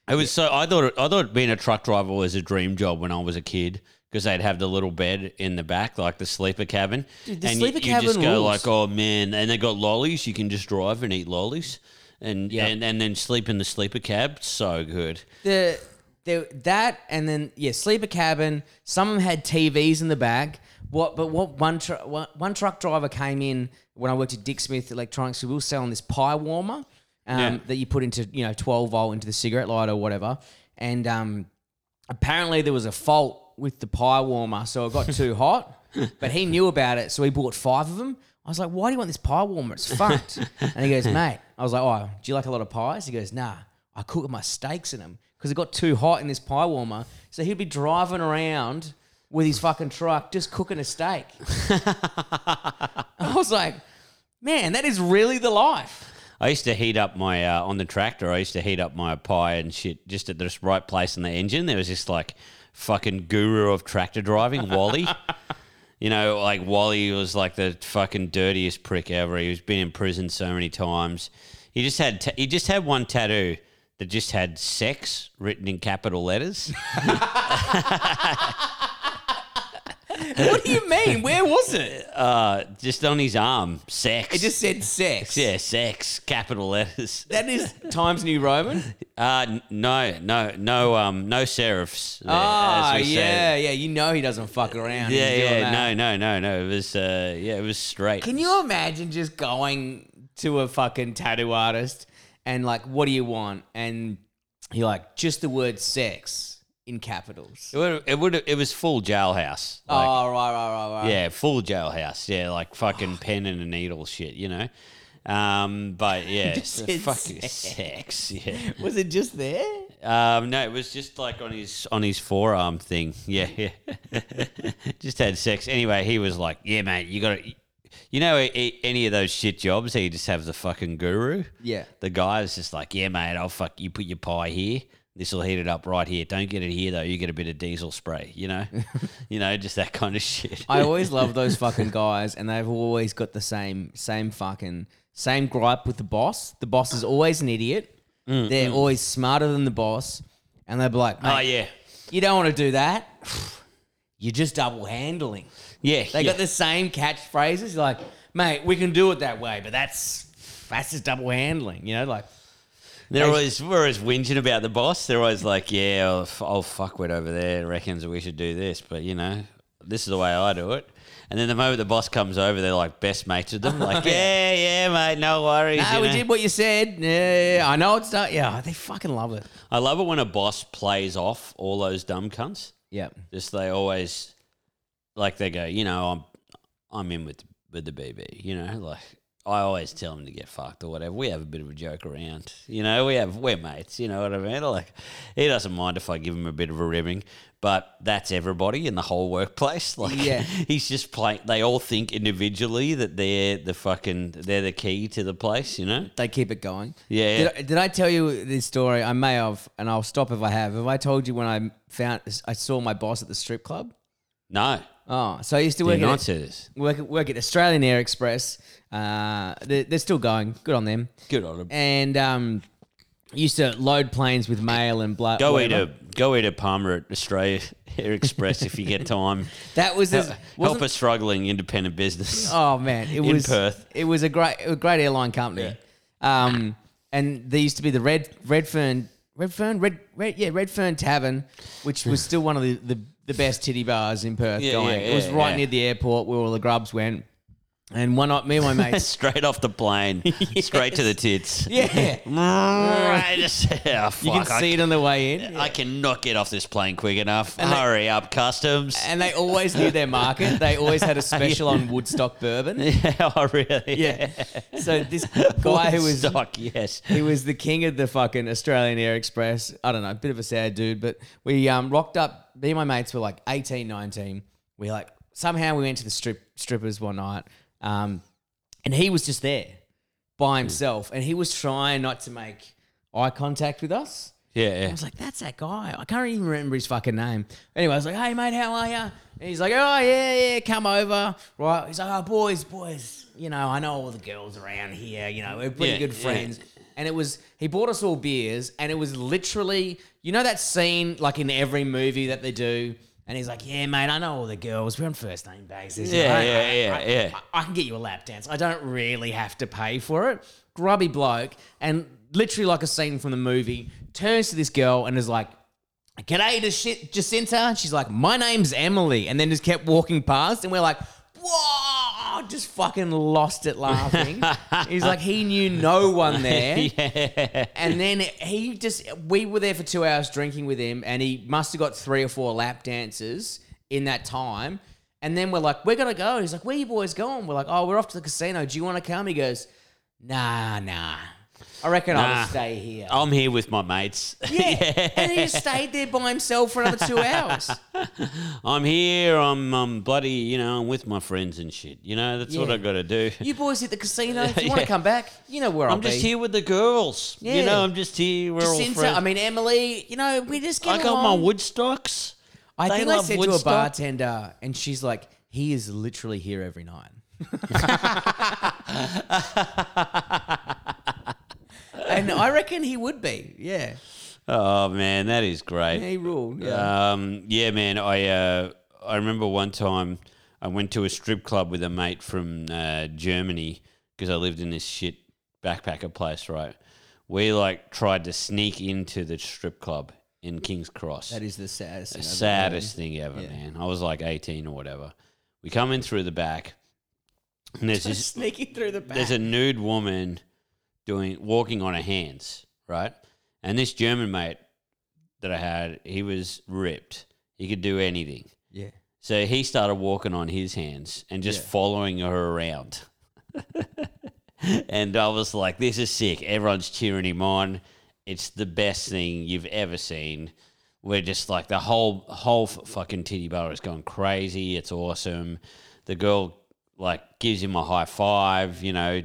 It was so I thought I thought being a truck driver was a dream job when I was a kid because they'd have the little bed in the back, like the sleeper cabin, Dude, the and sleeper you, you just go rules. like, "Oh man!" And they got lollies. You can just drive and eat lollies, and Yeah. and, and then sleep in the sleeper cab. So good. the the that and then yeah, sleeper cabin. Some of them had TVs in the back. What? But what one tr- one, one truck driver came in when I worked at Dick Smith Electronics. We were selling this pie warmer um, Yeah. that you put into you know twelve volt into the cigarette lighter or whatever, and um, apparently there was a fault with the pie warmer, so it got too hot. But he knew about it, so he bought five of them. I was like, "Why do you want this pie warmer? It's fucked." and he goes, "Mate," I was like, "Oh, do you like a lot of pies?" He goes, "Nah, I cook my steaks in them because it got too hot in this pie warmer." So he'd be driving around with his fucking truck just cooking a steak. I was like, "Man, that is really the life." I used to heat up my uh, on the tractor. I used to heat up my pie and shit just at the right place in the engine. There was this like fucking guru of tractor driving, Wally. you know, like Wally was like the fucking dirtiest prick ever. He was been in prison so many times. He just had ta- he just had one tattoo that just had sex written in capital letters. what do you mean? Where was it? Uh, just on his arm, sex. It just said sex. yeah, sex, capital letters. That is Times New Roman. Uh, n- no, no, no, um, no serifs. there, say. yeah, yeah. You know he doesn't fuck around. Yeah, yeah, no, no, no, no. It was, uh, yeah, it was straight. Can you imagine just going to a fucking tattoo artist and like, what do you want? And you're like, just the word sex in capitals. It would, it would, it was full jailhouse. Like, oh, right, right, right, right. yeah, full jailhouse. Yeah, like fucking pen and a needle shit, you know. Um, but yeah, Just said fucking sex. sex. Yeah. Was it just there? Um, no, it was just like on his on his forearm thing. Yeah, yeah. just had sex. Anyway, he was like, "Yeah, mate, you got to." You know, a- a- any of those shit jobs, he just have the fucking guru. Yeah. The guy is just like, "Yeah, mate, I'll fuck you. Put your pie here. This will heat it up right here. Don't get it here though. You get a bit of diesel spray. You know, you know, just that kind of shit." I always love those fucking guys, and they've always got the same, same fucking, same gripe with the boss. The boss is always an idiot. Mm, They're mm. always smarter than the boss, and they'll be like, oh yeah, you don't want to do that. You're just double handling." Yeah. They yeah. got the same catchphrases. Like, mate, we can do it that way, but that's that's just double handling. You know, like They're always we're always whinging about the boss. They're always like, "Yeah, oh, f- oh fuckwit over there reckons we should do this," but you know, this is the way I do it. And then the moment the boss comes over, they're like best mates with them. Like, yeah, yeah, mate, no worries. you we know? did what you said. Yeah, I know it's not. Yeah, they fucking love it. I love it when a boss plays off all those dumb cunts. Yeah, Just they always like they go, you know, I'm I'm in with with the BB. You know, like I always tell them to get fucked or whatever. We have a bit of a joke around. You know, we have we're mates. You know what I mean? Like he doesn't mind if I give him a bit of a ribbing, but that's everybody in the whole workplace. Like Yeah. he's just playing. They all think individually that they're the fucking they're the key to the place. You know? they keep it going. Yeah. Did I, did I tell you this story? I may have, and I'll stop if I have. Have I told you when I found I saw my boss at the strip club? No, Oh, so I used to did work not at, say this. work, work at Australian Air Express. Uh, they're, they're still going. Good on them. Good on him. And um, used to load planes with mail and blah. Go eat a go eat a Palmer at Australia Air Express if you get time. That was this, Help wasn't- a struggling independent business. Oh man, it in was Perth. It was a great, a great airline company. Um, and there used to be the Red Redfern, Redfern, Red, Red, yeah, Redfern Tavern, which was still one of the, the, the best titty bars in Perth. Yeah, going, yeah, it was yeah, right yeah. near the airport where all the grubs went. And one night, me and my mates, Straight off the plane, straight to the tits. yeah, Right, just- oh, you can fuck, I see it on the way in. I cannot get off this plane quick enough. Hurry up, customs. And they always knew their market. They always had a special on Woodstock bourbon. yeah, oh, really? Yeah. So this guy who was Woodstock, yes. He was the king of the fucking Australian Air Express. I don't know, a bit of a sad dude, but we um, rocked up. Me and my mates were like 18, 19. We like, somehow we went to the strip strippers one night. Um, and he was just there by himself. And he was trying not to make eye contact with us. Yeah, I was like, that's that guy. I can't even remember his fucking name. Anyway, I was like, hey, mate, how are you? And he's like, oh, yeah, yeah, come over. Right. He's like, oh, boys, boys, you know, I know all the girls around here. You know, we're pretty Yeah, good yeah. friends. And it was, he bought us all beers, and it was literally, you know, that scene like in every movie that they do. And he's like, yeah, mate, I know all the girls. We're on first name basis. Yeah, I- yeah, yeah, I- yeah. I, I can get you a lap dance. I don't really have to pay for it. Grubby bloke, and literally like a scene from the movie, turns to this girl and is like, G'day to shit Jacinta. And she's like, My name's Emily. And then just kept walking past, and we're like, Whoa, just fucking lost it laughing. He's like, he knew no one there. yeah. And then he just, we were there for two hours drinking with him, and he must have got three or four lap dances in that time. And then we're like, we're going to go. He's like, where you boys going? We're like, oh, we're off to the casino. Do you want to come? He goes, nah, nah. I reckon Nah. I'll stay here. I'm here with my mates. yeah. And he just stayed there by himself for another two hours. I'm here. I'm, um, I'm bloody, you know, I'm with my friends and shit. You know, that's what Yeah. I got to do. You boys hit the casino. If you want Yeah. to come back, you know where I'll I'm just be. here with the girls. Yeah. You know, I'm just here. We're all Jacinta, friends. I mean, Emily, you know, we just get I got my along. Woodstocks. I They think I love said to a Woodstock. bartender, and she's like, "He is literally here every night." And I reckon he would be. Yeah, Oh man, that is great. he ruled. Yeah. Um, yeah, man. I uh, I remember one time I went to a strip club with a mate from uh, Germany because I lived in this shit backpacker place, right? We like tried to sneak into the strip club in King's Cross. That is the saddest. the thing I've ever saddest thing ever, Yeah. man. I was like 18 or whatever. We come in through the back, and there's heard. this Sneaking through the back. there's a nude woman doing walking on her hands, right? And this German mate that I had, he was ripped. He could do anything. yeah. So he started walking on his hands and just Yeah. following her around. and I was like, this is sick. Everyone's cheering him on. It's the best thing you've ever seen. We're just like the whole whole f- fucking titty bar is going crazy. It's awesome. The girl like gives him a high five, you know,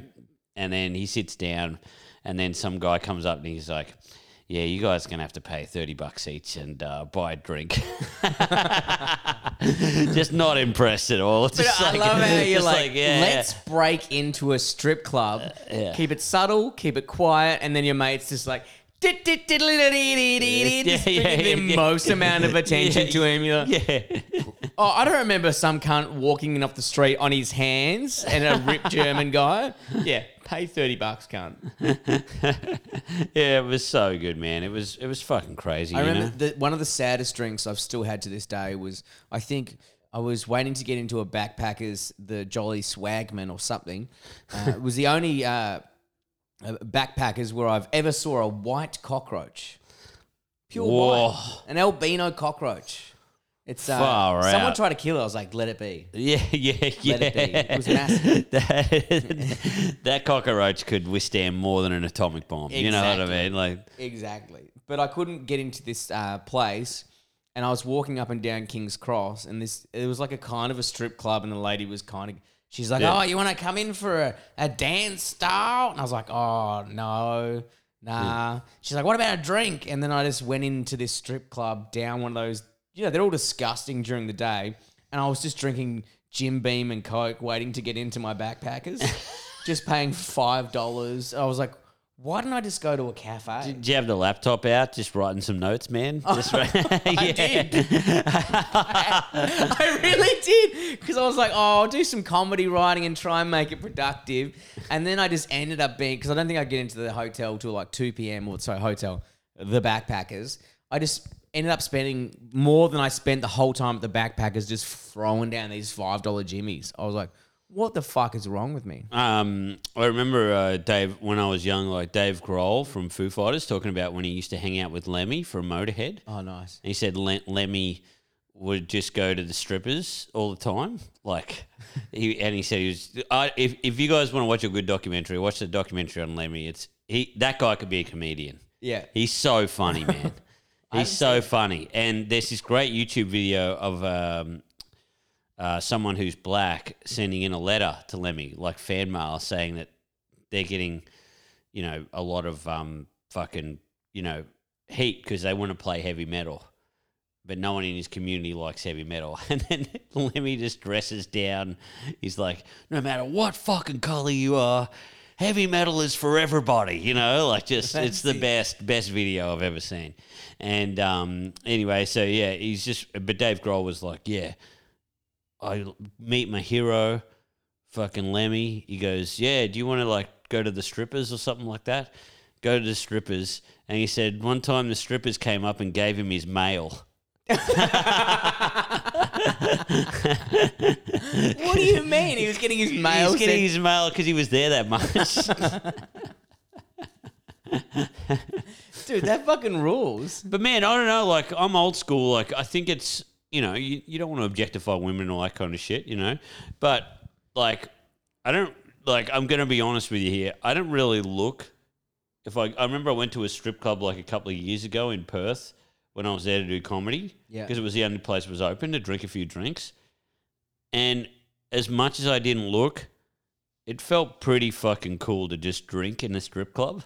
and then he sits down, and then some guy comes up and he's like, "Yeah, you guys are gonna have to pay thirty bucks each and uh, buy a drink." just not impressed at all. It's just I like, love how you're just like, yeah, let's break into a strip club, yeah. keep it subtle, keep it quiet, and then your mate's just like, just Yeah, yeah, bringing the most amount of attention to him. You're like, yeah. Oh, I don't remember some cunt walking off the street on his hands and a ripped German guy. Yeah, pay thirty bucks, cunt. yeah, it was so good, man. It was it was fucking crazy. I you remember know? the, one of the saddest drinks I've still had to this day was I think I was waiting to get into a backpackers, the Jolly Swagman or something. Uh, it was the only uh, uh, backpackers where I've ever saw a white cockroach, pure Whoa. white, an albino cockroach. It's uh, Far someone out. tried to kill it. I was like, let it be. Yeah, yeah, yeah. Let it be. It was massive. that, that cockroach could withstand more than an atomic bomb. You know what I mean? Like, Exactly. But I couldn't get into this uh, place, and I was walking up and down King's Cross, and this it was like a kind of a strip club, and the lady was kind of. She's like, Yeah. "Oh, you want to come in for a, a dance style?" And I was like, "Oh no, nah." She's like, "What about a drink?" And then I just went into this strip club down one of those. You know, they're all disgusting during the day, and I was just drinking Jim Beam and Coke, waiting to get into my backpackers, just paying five dollars. I was like, "Why didn't I just go to a cafe?" did you have the laptop out, just writing some notes, man? Just I did. I really did because I was like, oh, I'll do some comedy writing and try and make it productive. And then I just ended up being because I don't think I get into the hotel till like two p.m. or so hotel, the backpackers. I just ended up spending more than I spent the whole time at the backpackers, just throwing down these five dollar jimmies. I was like, what the fuck is wrong with me? Um, I remember uh, Dave when I was young, like Dave Grohl from Foo Fighters, talking about when he used to hang out with Lemmy from Motorhead. Oh, nice. And he said Le- Lemmy would just go to the strippers all the time. Like, he and he said he was. I, if if you guys want to watch a good documentary, watch the documentary on Lemmy. It's he that guy could be a comedian. Yeah. He's so funny, man. He's so funny. And there's this great YouTube video of um, uh, someone who's black sending in a letter to Lemmy, like fan mail, saying that they're getting, you know, a lot of um, fucking, you know, heat because they want to play heavy metal. But no one in his community likes heavy metal. And then Lemmy just dresses down. He's like, no matter what fucking color you are, heavy metal is for everybody, you know? Like, just, it's the best, best video I've ever seen. And um, anyway, so yeah, he's just, but Dave Grohl was like, yeah, I meet my hero, fucking Lemmy. He goes, yeah, do you want to like go to the strippers or something like that? Go to the strippers. And he said one time the strippers came up and gave him his mail. What do you mean? He was getting his mail. He's getting sent- his mail because he was there that much. Dude, that fucking rules. but man, I don't know. Like, I'm old school. Like, I think it's, you know, you, you don't want to objectify women and all that kind of shit, you know? But, like, I don't, like, I'm going to be honest with you here. I don't really look. If I, I remember I went to a strip club like a couple of years ago in Perth when I was there to do comedy. Yeah. Because it was the only place that was open to drink a few drinks. And as much as I didn't look, it felt pretty fucking cool to just drink in a strip club.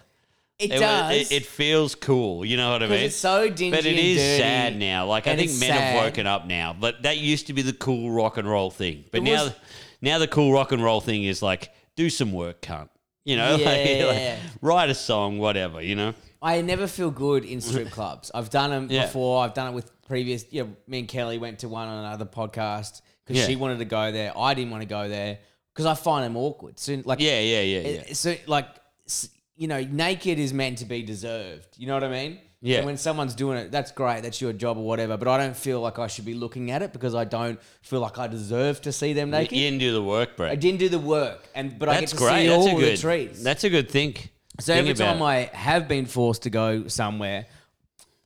It, It, does. It, it feels cool. You know what I mean? it's so dingy but it is dirty. sad now. Like I think men have woken up now. But that used to be the cool rock and roll thing. But It now, was- now the cool rock and roll thing is like do some work, cunt. You know, Yeah, like, like, write a song, whatever. You know. I never feel good in strip clubs. I've done them Yeah. before. I've done it with previous. You know, me and Kelly went to one on another podcast because Yeah. she wanted to go there. I didn't want to go there because I find them awkward. So like, Yeah, yeah, yeah, eh, yeah. so like, s- you know, naked is meant to be deserved. You know what I mean? Yeah. So when someone's doing it, that's great. That's your job or whatever. But I don't feel like I should be looking at it because I don't feel like I deserve to see them naked. You naked. didn't do the work, bro. I didn't do the work, and but I get That's to great. see That's all a good. the treats. That's a good think. So Think every time. I have been forced to go somewhere,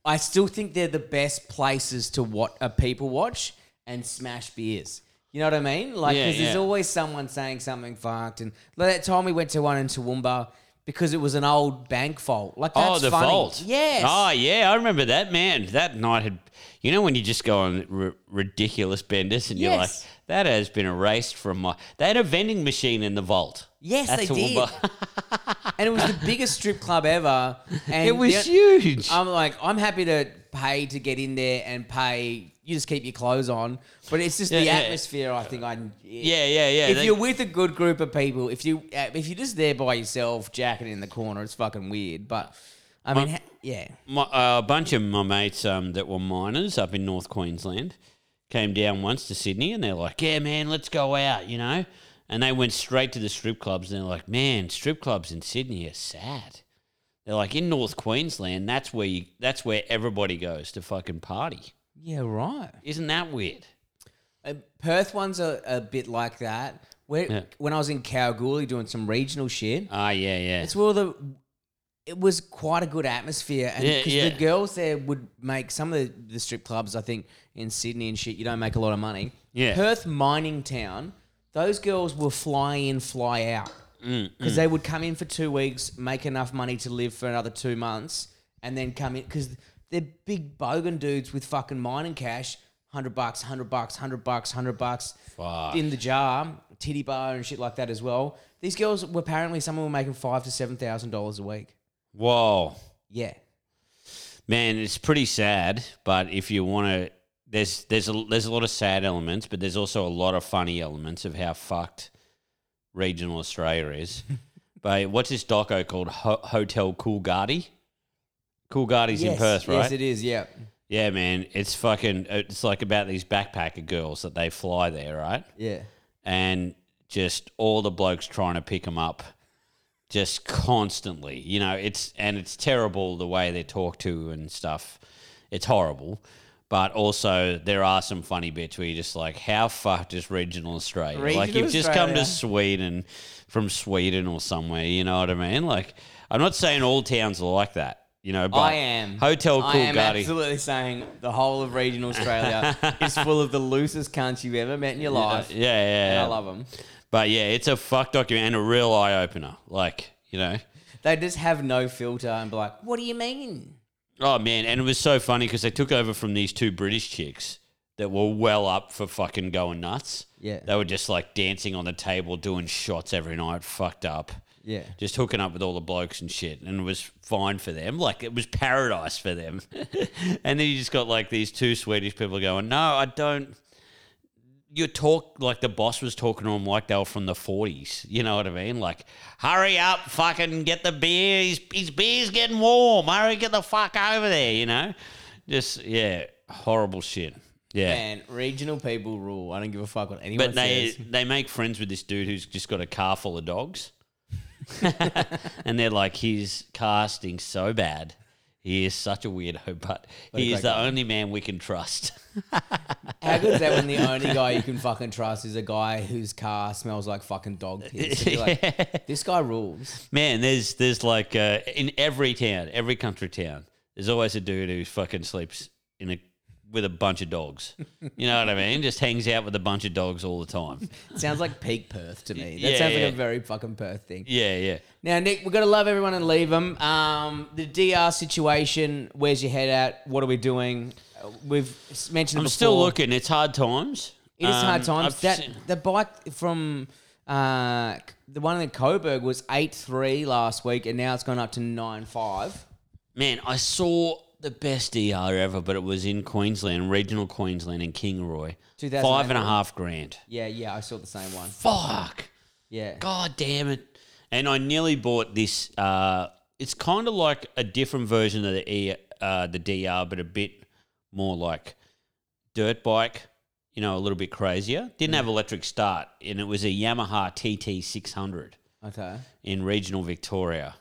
I still think they're the best places to what uh, people watch and smash beers. You know what I mean? Like, Yeah, because there's yeah. always someone saying something fucked. And like that time we went to one in Toowoomba because it was an old bank vault. Like, that's Oh, the funny. vault. Yes. Oh, yeah. I remember that, man. That night had. You know when you just go on r- ridiculous benders and you're like, Yes. That has been erased from my. They had a vending machine in the vault. Yes, At they did. and it was the biggest strip club ever. And it was the- huge. I'm like, I'm happy to pay to get in there and pay. You just keep your clothes on, but it's just the Yeah, yeah. atmosphere. I think I. yeah, yeah, yeah. If They- you're with a good group of people, if you uh, if you're just there by yourself, jacking in the corner, it's fucking weird. But I mean, ha- yeah, my, uh, a bunch of my mates um, that were miners up in North Queensland came down once to Sydney and they're like, yeah, man, let's go out, you know? And they went straight to the strip clubs and they're like, man, strip clubs in Sydney are sad. They're like, in North Queensland, that's where you, that's where everybody goes to fucking party. yeah, right. Isn't that weird? Uh, Perth ones are a bit like that. Where Yeah. when I was in Kalgoorlie doing some regional shit, Ah, yeah, yeah. it's where the it was quite a good atmosphere, and Yeah, yeah. the girls there would make some of the, the strip clubs. I think in Sydney and shit, you don't make a lot of money. Yeah. Perth mining town, those girls will fly in, fly out Mm, because they would come in for two weeks, make enough money to live for another two months, and then come in because they're big bogan dudes with fucking mining cash. Hundred bucks, hundred bucks, hundred bucks, hundred bucks Fuck. in the jar, titty bar and shit like that as well. These girls were apparently some of them were making five to seven thousand dollars a week. Whoa. Yeah, Man, it's pretty sad, but if you want to, there's there's a there's a lot of sad elements, but there's also a lot of funny elements of how fucked regional Australia is. but what's this doco called? Ho- Hotel Coolgardie. Coolgardie's in Perth, right? Yes, it is. Yeah, yeah, man, it's fucking. It's like about these backpacker girls that they fly there, right? yeah. and just all the blokes trying to pick them up just constantly you know it's and it's terrible the way they're talked to and stuff it's horrible but also there are some funny bits where you're just like how fucked is regional australia like you've just come to sweden from sweden or somewhere you know what i mean like i'm not saying all towns are like that you know but I am hotel I am absolutely saying the whole of regional Australia is full of the loosest cunts you've ever met in your life. yeah yeah, and yeah. I love them. but yeah it's a fuck document and a real eye-opener like you know They just have no filter and be like, "What do you mean?" Oh man, and it was so funny because they took over from these two British chicks that were well up for fucking going nuts. Yeah. They were just like dancing on the table, doing shots every night, fucked up. Yeah. Just hooking up with all the blokes and shit, and it was fine for them. Like it was paradise for them. and then you just got like these two Swedish people going, "No, I don't." You talk like the boss was talking to him like they were from the forties. You know what I mean? Like, hurry up, fucking get the beer. His, his beer's getting warm. Hurry, get the fuck over there. You know, just yeah, horrible shit. Yeah. And regional people rule. I don't give a fuck what anyone But they says. they make friends with this dude who's just got a car full of dogs, and they're like, his casting's so bad. He is such a weirdo, but a he is great the guy. only man we can trust. How good is that when the only guy you can fucking trust is a guy whose car smells like fucking dog piss? You're like, this guy rules. Man, there's there's like uh, in every town, every country town, there's always a dude who fucking sleeps in a with a bunch of dogs. You know what I mean? Just hangs out with a bunch of dogs all the time. Sounds like peak Perth to me. That Yeah, sounds yeah. like a very fucking Perth thing. Yeah, yeah. Now, Nick, we've got to love everyone and leave them. Um, the DR situation, where's your head at? What are we doing? Uh, We've s- mentioned it I'm still looking. It's hard times. It is hard Um, times. I've That seen- the bike from uh, the one in Coburg was eight three last week, and now it's gone up to nine five. Man, I saw the best DR ever, but it was in Queensland, regional Queensland in Kingaroy. 2008 Five and a half grand. Yeah, yeah, I saw the same one. Fuck. Yeah, God damn it. And I nearly bought this. Uh, it's kind of like a different version of the e, uh, the DR, but a bit more like dirt bike. You know, a little bit crazier. Didn't have electric start, and it was a Yamaha TT six hundred Okay. in regional Victoria.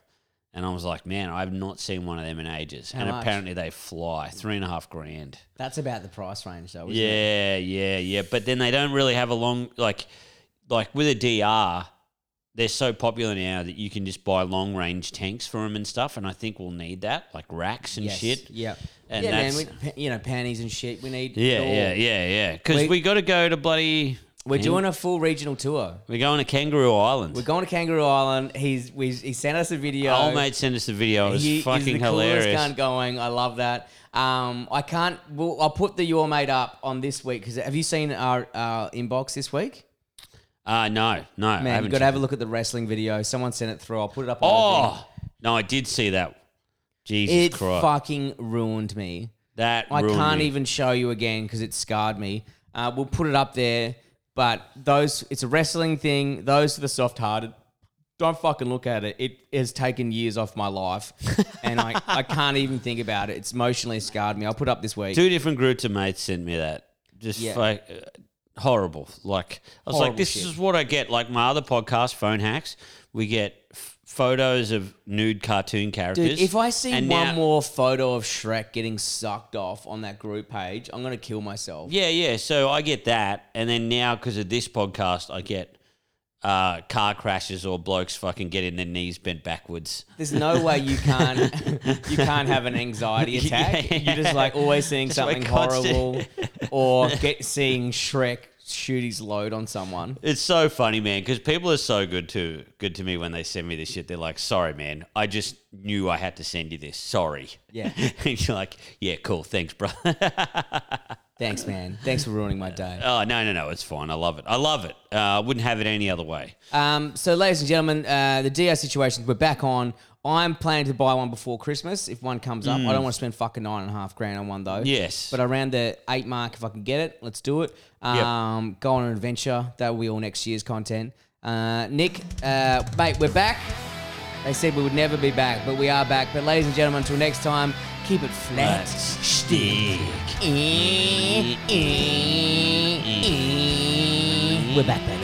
And I was like, man, I've not seen one of them in ages. and much? apparently they fly three and a half grand. That's about the price range, though. Isn't It? Yeah, yeah, yeah. But then they don't really have a long like like with a DR. They're so popular now that you can just buy long range tanks for them and stuff. And I think we'll need that, like racks and Yes. shit. Yeah. And yeah, man. We, you know, panties and shit. We need. Yeah, yeah, yeah, yeah. Because We- we, got to go to bloody. We're doing a full regional tour. We're going to Kangaroo Island. We're going to Kangaroo Island. He's we, he sent us a video. Old mate sent us a video. It was He is fucking the hilarious. coolest cunt going. I love that. Um, I can't. Well, I'll put the your mate up on this week because have you seen our, our inbox this week? Uh, no, no. I Man, you haven't got to have a look at the wrestling video. Someone sent it through. I'll put it up. On the thing. Oh no, I did see that. Jesus Christ. it Christ, fucking ruined me. that I ruined can't me. even show you again because it scarred me. Uh, we'll put it up there, but those it's a wrestling thing. Those are the soft-hearted. Don't fucking look at it. It has taken years off my life, and I, I can't even think about it. It's emotionally scarred me. I'll put up this week. Two different groups of mates sent me that. Just Yeah. like uh, horrible. Like I was Horrible like, this shit. is what I get. Like my other podcast, Phone Hacks, we get photos of nude cartoon characters. Dude, if I see and one now- more photo of Shrek getting sucked off on that group page, I'm gonna kill myself. yeah, yeah. So I get that, and then now because of this podcast, I get uh, car crashes or blokes fucking getting their knees bent backwards. There's no way you can't you can't have an anxiety attack. Yeah. You're just like always seeing Just something like constant- horrible, or get seeing Shrek shoot his load on someone. It's so funny, man, because people are so good to good to me when they send me this shit. They're like, "Sorry, man, I just knew I had to send you this. Sorry." Yeah. and you're like, "Yeah, cool, thanks, bro." Thanks, man. Thanks for ruining my day. oh no, no, no, it's fine. I love it. I love it. Uh, I wouldn't have it any other way. Um, so, ladies and gentlemen, uh, the DO situation we're back on. I'm planning to buy one before Christmas if one comes up. I don't want to spend fucking nine and a half grand on one though. Yes. But around the eight mark, if I can get it, let's do it. Um, Go on an adventure. That will be all next year's content. Uh, Nick, uh, mate, we're back. They said we would never be back, but we are back. But ladies and gentlemen, until next time, keep it flat. stick. We're back, baby.